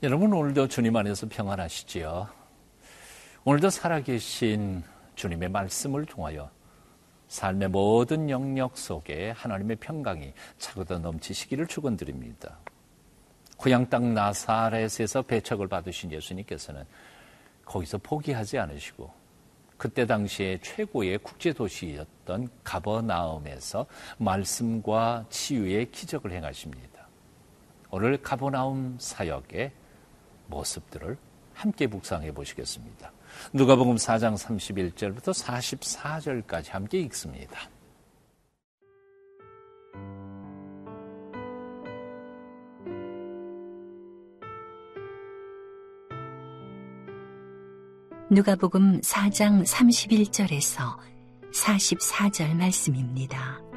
여러분 오늘도 주님 안에서 평안하시지요? 오늘도 살아계신 주님의 말씀을 통하여 삶의 모든 영역 속에 하나님의 평강이 차고도 넘치시기를 축원드립니다. 고향 땅 나사렛에서 배척을 받으신 예수님께서는 거기서 포기하지 않으시고 그때 당시에 최고의 국제 도시였던 가버나움에서 말씀과 치유의 기적을 행하십니다. 오늘 가버나움 사역의 모습들을 함께 묵상해 보시겠습니다. 누가복음 4장 31절부터 44절까지 함께 읽습니다. 누가복음 4장 31절에서 44절 말씀입니다.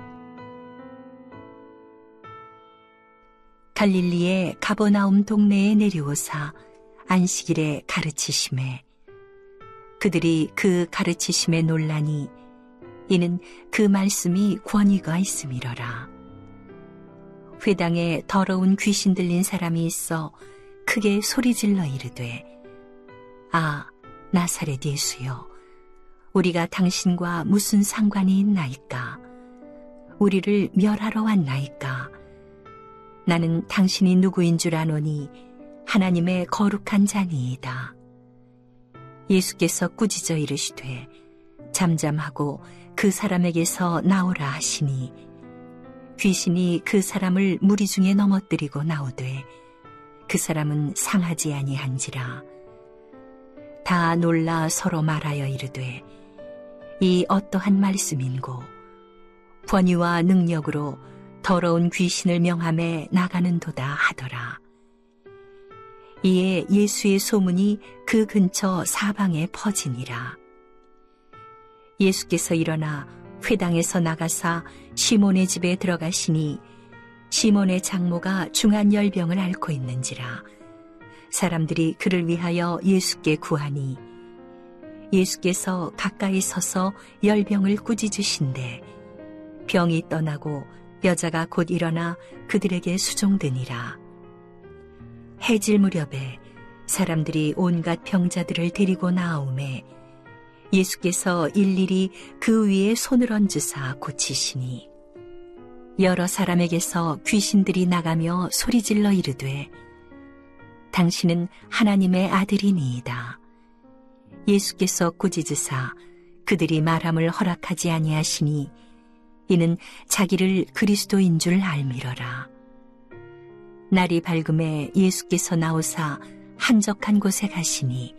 갈릴리의 가버나움 동네에 내려오사 안식일에 가르치심에 그들이 그 가르치심에 논란이 이는 그 말씀이 권위가 있음이러라. 회당에 더러운 귀신 들린 사람이 있어 크게 소리질러 이르되 아 나사렛 예수여 우리가 당신과 무슨 상관이 있나이까 우리를 멸하러 왔나이까 나는 당신이 누구인 줄 아노니 하나님의 거룩한 자니이다. 예수께서 꾸짖어 이르시되 잠잠하고 그 사람에게서 나오라 하시니 귀신이 그 사람을 무리 중에 넘어뜨리고 나오되 그 사람은 상하지 아니한지라 다 놀라 서로 말하여 이르되 이 어떠한 말씀인고 권위와 능력으로 더러운 귀신을 명함에 나가는도다 하더라. 이에 예수의 소문이 그 근처 사방에 퍼지니라. 예수께서 일어나 회당에서 나가사 시몬의 집에 들어가시니 시몬의 장모가 중한 열병을 앓고 있는지라. 사람들이 그를 위하여 예수께 구하니 예수께서 가까이 서서 열병을 꾸짖으신데 병이 떠나고 여자가 곧 일어나 그들에게 수종되니라. 해질 무렵에 사람들이 온갖 병자들을 데리고 나오매 예수께서 일일이 그 위에 손을 얹으사 고치시니 여러 사람에게서 귀신들이 나가며 소리질러 이르되 당신은 하나님의 아들이니이다. 예수께서 꾸짖으사 그들이 말함을 허락하지 아니하시니 이는 자기를 그리스도인 줄 알미러라. 날이 밝음에 예수께서 나오사 한적한 곳에 가시니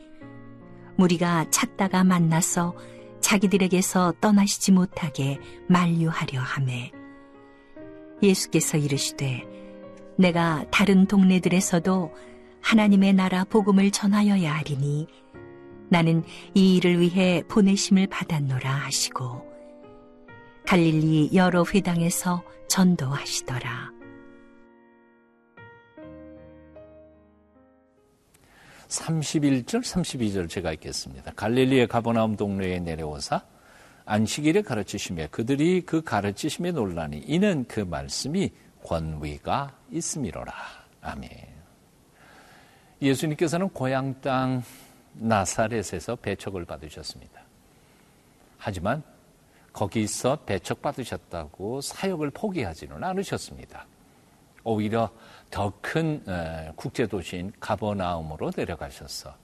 무리가 찾다가 만나서 자기들에게서 떠나시지 못하게 만류하려 하매 예수께서 이르시되 내가 다른 동네들에서도 하나님의 나라 복음을 전하여야 하리니 나는 이 일을 위해 보내심을 받았노라 하시고 갈릴리 여러 회당에서 전도하시더라. 31절, 32절 제가 읽겠습니다. 갈릴리의 가버나움 동네에 내려오사 안식일에 가르치시며 그들이 그 가르치심에 논란이 이는 그 말씀이 권위가 있음이로라. 아멘. 예수님께서는 고향 땅 나사렛에서 배척을 받으셨습니다. 하지만 거기서 배척받으셨다고 사역을 포기하지는 않으셨습니다. 오히려 더 큰 국제도시인 가버나움으로 내려가셔서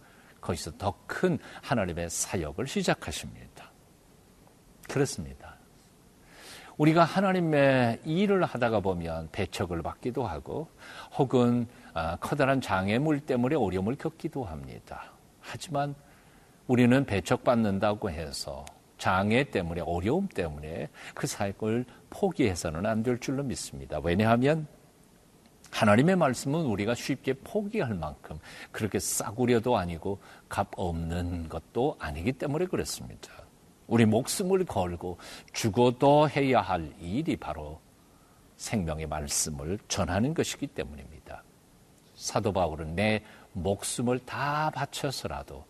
거기서 더 큰 하나님의 사역을 시작하십니다. 그렇습니다. 우리가 하나님의 일을 하다가 보면 배척을 받기도 하고 혹은 아, 커다란 장애물 때문에 어려움을 겪기도 합니다. 하지만 우리는 배척받는다고 해서 장애 때문에 어려움 때문에 그 사역을 포기해서는 안 될 줄로 믿습니다. 왜냐하면 하나님의 말씀은 우리가 쉽게 포기할 만큼 그렇게 싸구려도 아니고 값 없는 것도 아니기 때문에 그렇습니다. 우리 목숨을 걸고 죽어도 해야 할 일이 바로 생명의 말씀을 전하는 것이기 때문입니다. 사도 바울은 내 목숨을 다 바쳐서라도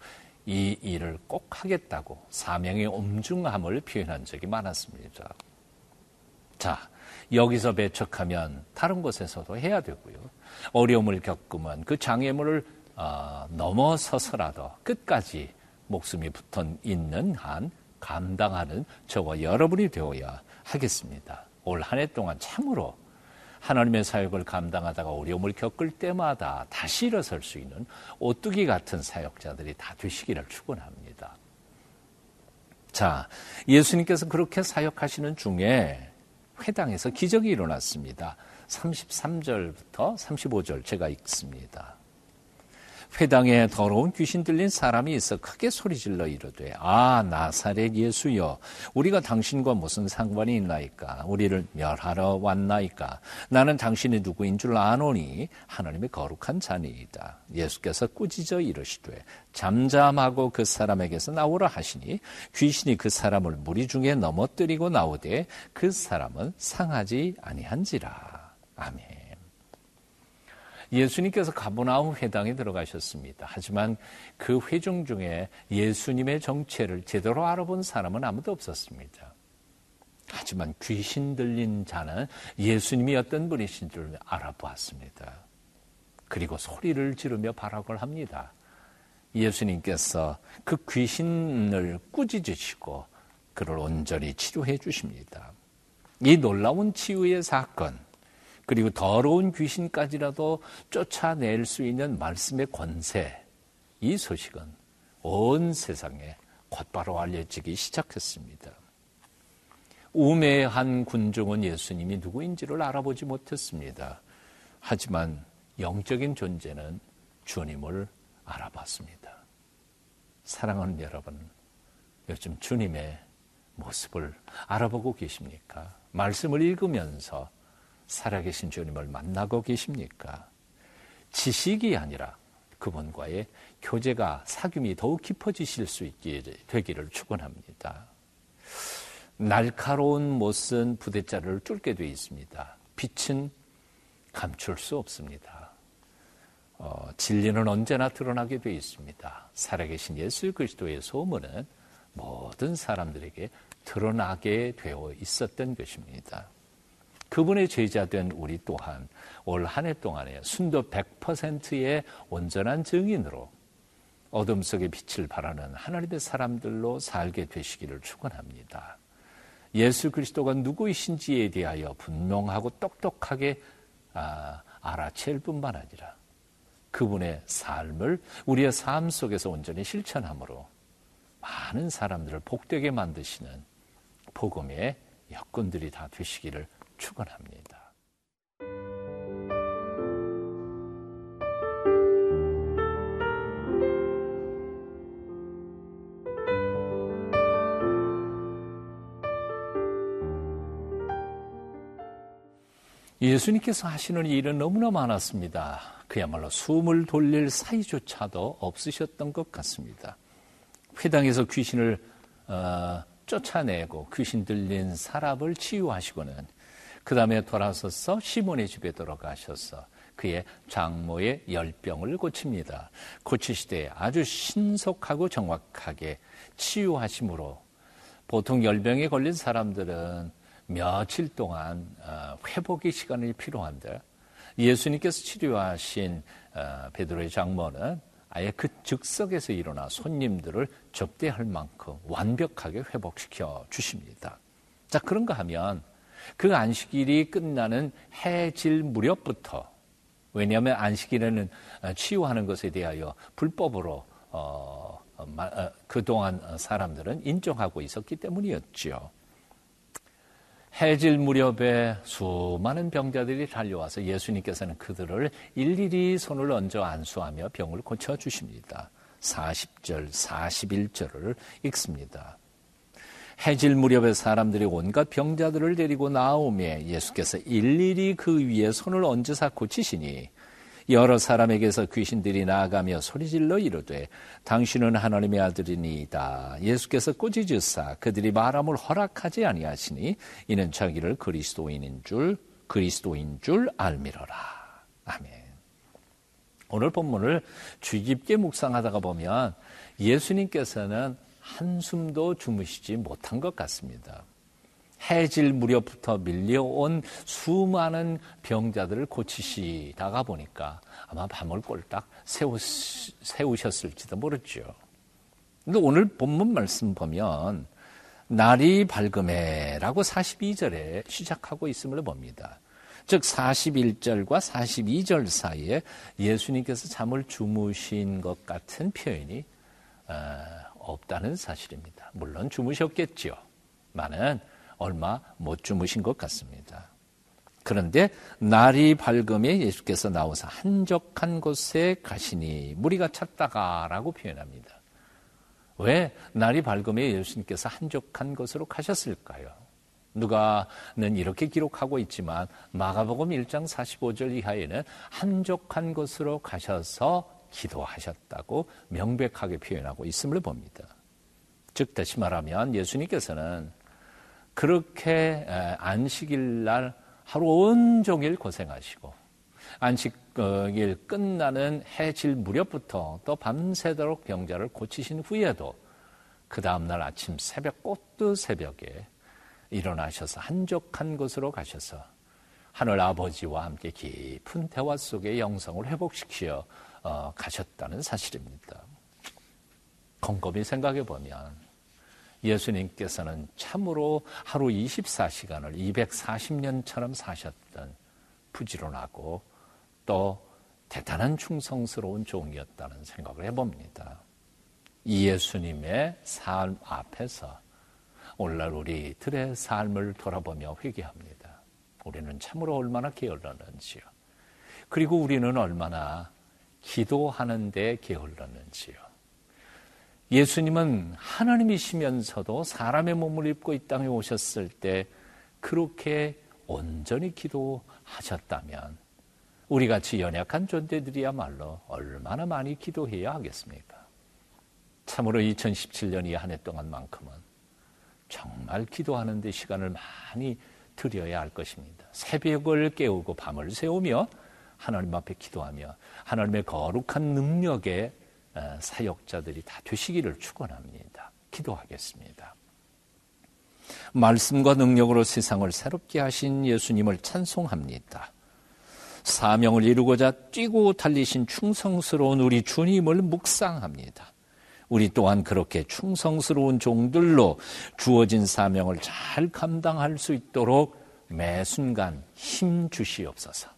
이 일을 꼭 하겠다고 사명의 엄중함을 표현한 적이 많았습니다. 자, 여기서 배척하면 다른 곳에서도 해야 되고요. 어려움을 겪으면 그 장애물을 어, 넘어서서라도 끝까지 목숨이 붙어 있는 한 감당하는 저와 여러분이 되어야 하겠습니다. 올 한 해 동안 참으로 하나님의 사역을 감당하다가 어려움을 겪을 때마다 다시 일어설 수 있는 오뚜기 같은 사역자들이 다 되시기를 축원합니다. 자, 예수님께서 그렇게 사역하시는 중에 회당에서 기적이 일어났습니다. 33절부터 35절 제가 읽습니다. 회당에 더러운 귀신 들린 사람이 있어 크게 소리질러 이르되 아 나사렛 예수여 우리가 당신과 무슨 상관이 있나이까? 우리를 멸하러 왔나이까? 나는 당신이 누구인 줄 아노니 하나님의 거룩한 자니이다. 예수께서 꾸짖어 이르시되 잠잠하고 그 사람에게서 나오라 하시니 귀신이 그 사람을 무리 중에 넘어뜨리고 나오되 그 사람은 상하지 아니한지라. 아멘 예수님께서 가보나움 회당에 들어가셨습니다. 하지만 그 회중 중에 예수님의 정체를 제대로 알아본 사람은 아무도 없었습니다. 하지만 귀신 들린 자는 예수님이 어떤 분이신 줄 알아보았습니다. 그리고 소리를 지르며 발악을 합니다. 예수님께서 그 귀신을 꾸짖으시고 그를 온전히 치료해 주십니다. 이 놀라운 치유의 사건, 그리고 더러운 귀신까지라도 쫓아낼 수 있는 말씀의 권세, 이 소식은 온 세상에 곧바로 알려지기 시작했습니다. 우매한 군중은 예수님이 누구인지를 알아보지 못했습니다. 하지만 영적인 존재는 주님을 알아봤습니다. 사랑하는 여러분, 요즘 주님의 모습을 알아보고 계십니까? 말씀을 읽으면서 살아계신 주님을 만나고 계십니까? 지식이 아니라 그분과의 교제가 사귐이 더욱 깊어지실 수 있게 되기를 축원합니다. 날카로운 못은 부대자를 뚫게 되어 있습니다. 빛은 감출 수 없습니다. 어, 진리는 언제나 드러나게 되어 있습니다. 살아계신 예수 그리스도의 소문은 모든 사람들에게 드러나게 되어 있었던 것입니다. 그분의 제자된 우리 또한 올 한 해 동안에 순도 100%의 온전한 증인으로 어둠 속의 빛을 발하는 하나님의 사람들로 살게 되시기를 축원합니다. 예수 그리스도가 누구이신지에 대하여 분명하고 똑똑하게 아, 알아챌 뿐만 아니라 그분의 삶을 우리의 삶 속에서 온전히 실천함으로 많은 사람들을 복되게 만드시는 복음의 여건들이 다 되시기를 축원합니다. 예수님께서 하시는 일은 너무나 많았습니다. 그야말로 숨을 돌릴 사이조차도 없으셨던 것 같습니다. 회당에서 귀신을 어, 쫓아내고 귀신 들린 사람을 치유하시고는 그 다음에 돌아서서 시몬의 집에 들어가셔서 그의 장모의 열병을 고칩니다. 고치시되 아주 신속하고 정확하게 치유하심으로 보통 열병에 걸린 사람들은 며칠 동안 어, 회복의 시간이 필요한데 예수님께서 치료하신 어, 베드로의 장모는 아예 그 즉석에서 일어나 손님들을 접대할 만큼 완벽하게 회복시켜 주십니다. 자, 그런가 하면 그 안식일이 끝나는 해질 무렵부터 왜냐하면 안식일에는 어, 치유하는 것에 대하여 불법으로 어, 어, 어, 그동안 사람들은 인정하고 있었기 때문이었죠. 해질 무렵에 수많은 병자들이 달려와서 예수님께서는 그들을 일일이 손을 얹어 안수하며 병을 고쳐 주십니다. 40절, 41절을 읽습니다. 해질 무렵에 사람들이 온갖 병자들을 데리고 나오며 예수께서 일일이 그 위에 손을 얹으사 고치시니 여러 사람에게서 귀신들이 나아가며 소리질러 이르되 당신은 하나님의 아들이니이다. 예수께서 꾸짖으사 그들이 말함을 허락하지 아니하시니 이는 자기를 그리스도인인 줄 그리스도인 줄 알미러라. 아멘. 오늘 본문을 주의 깊게 묵상하다가 보면 예수님께서는 한숨도 주무시지 못한 것 같습니다. 해질 무렵부터 밀려온 수많은 병자들을 고치시다가 보니까 아마 밤을 꼴딱 세우, 세우 셨을지도 모르죠. 근데 오늘 본문 말씀 보면 날이 밝음에라고 42절에 시작하고 있음을 봅니다. 즉 41절과 42절 사이에 예수님께서 잠을 주무신 것 같은 표현이 어, 없다는 사실입니다. 물론 주무셨겠지요. 많은 얼마 못 주무신 것 같습니다. 그런데 날이 밝음에 예수께서 나오사 한적한 곳에 가시니 무리가 찾다가라고 표현합니다. 왜 날이 밝음에 예수님께서 한적한 곳으로 가셨을까요? 누가는 이렇게 기록하고 있지만 마가복음 1장 45절 이하에는 한적한 곳으로 가셔서 기도하셨다고 명백하게 표현하고 있음을 봅니다. 즉 다시 말하면 예수님께서는 그렇게 안식일 날 하루 온종일 고생하시고 안식일 끝나는 해질 무렵부터 또 밤새도록 병자를 고치신 후에도 그 다음날 아침 새벽 꽃도 새벽에 일어나셔서 한적한 곳으로 가셔서 하늘 아버지와 함께 깊은 대화 속에 영성을 회복시켜 어, 가셨다는 사실입니다. 곰곰이 생각해 보면 예수님께서는 참으로 하루 24시간을 240년처럼 사셨던 부지런하고 또 대단한 충성스러운 종이었다는 생각을 해봅니다. 이 예수님의 삶 앞에서 오늘날 우리들의 삶을 돌아보며 회개합니다. 우리는 참으로 얼마나 게을렀는지요. 그리고 우리는 얼마나 기도하는 데 게을렀는지요. 예수님은 하나님이시면서도 사람의 몸을 입고 이 땅에 오셨을 때 그렇게 온전히 기도하셨다면 우리 같이 연약한 존재들이야말로 얼마나 많이 기도해야 하겠습니까? 참으로 2017년 이 한 해 동안만큼은 정말 기도하는 데 시간을 많이 들여야 할 것입니다. 새벽을 깨우고 밤을 새우며 하나님 앞에 기도하며 하나님의 거룩한 능력의 어, 사역자들이 다 되시기를 축원합니다. 기도하겠습니다. 말씀과 능력으로 세상을 새롭게 하신 예수님을 찬송합니다. 사명을 이루고자 뛰고 달리신 충성스러운 우리 주님을 묵상합니다. 우리 또한 그렇게 충성스러운 종들로 주어진 사명을 잘 감당할 수 있도록 매 순간 힘 주시옵소서.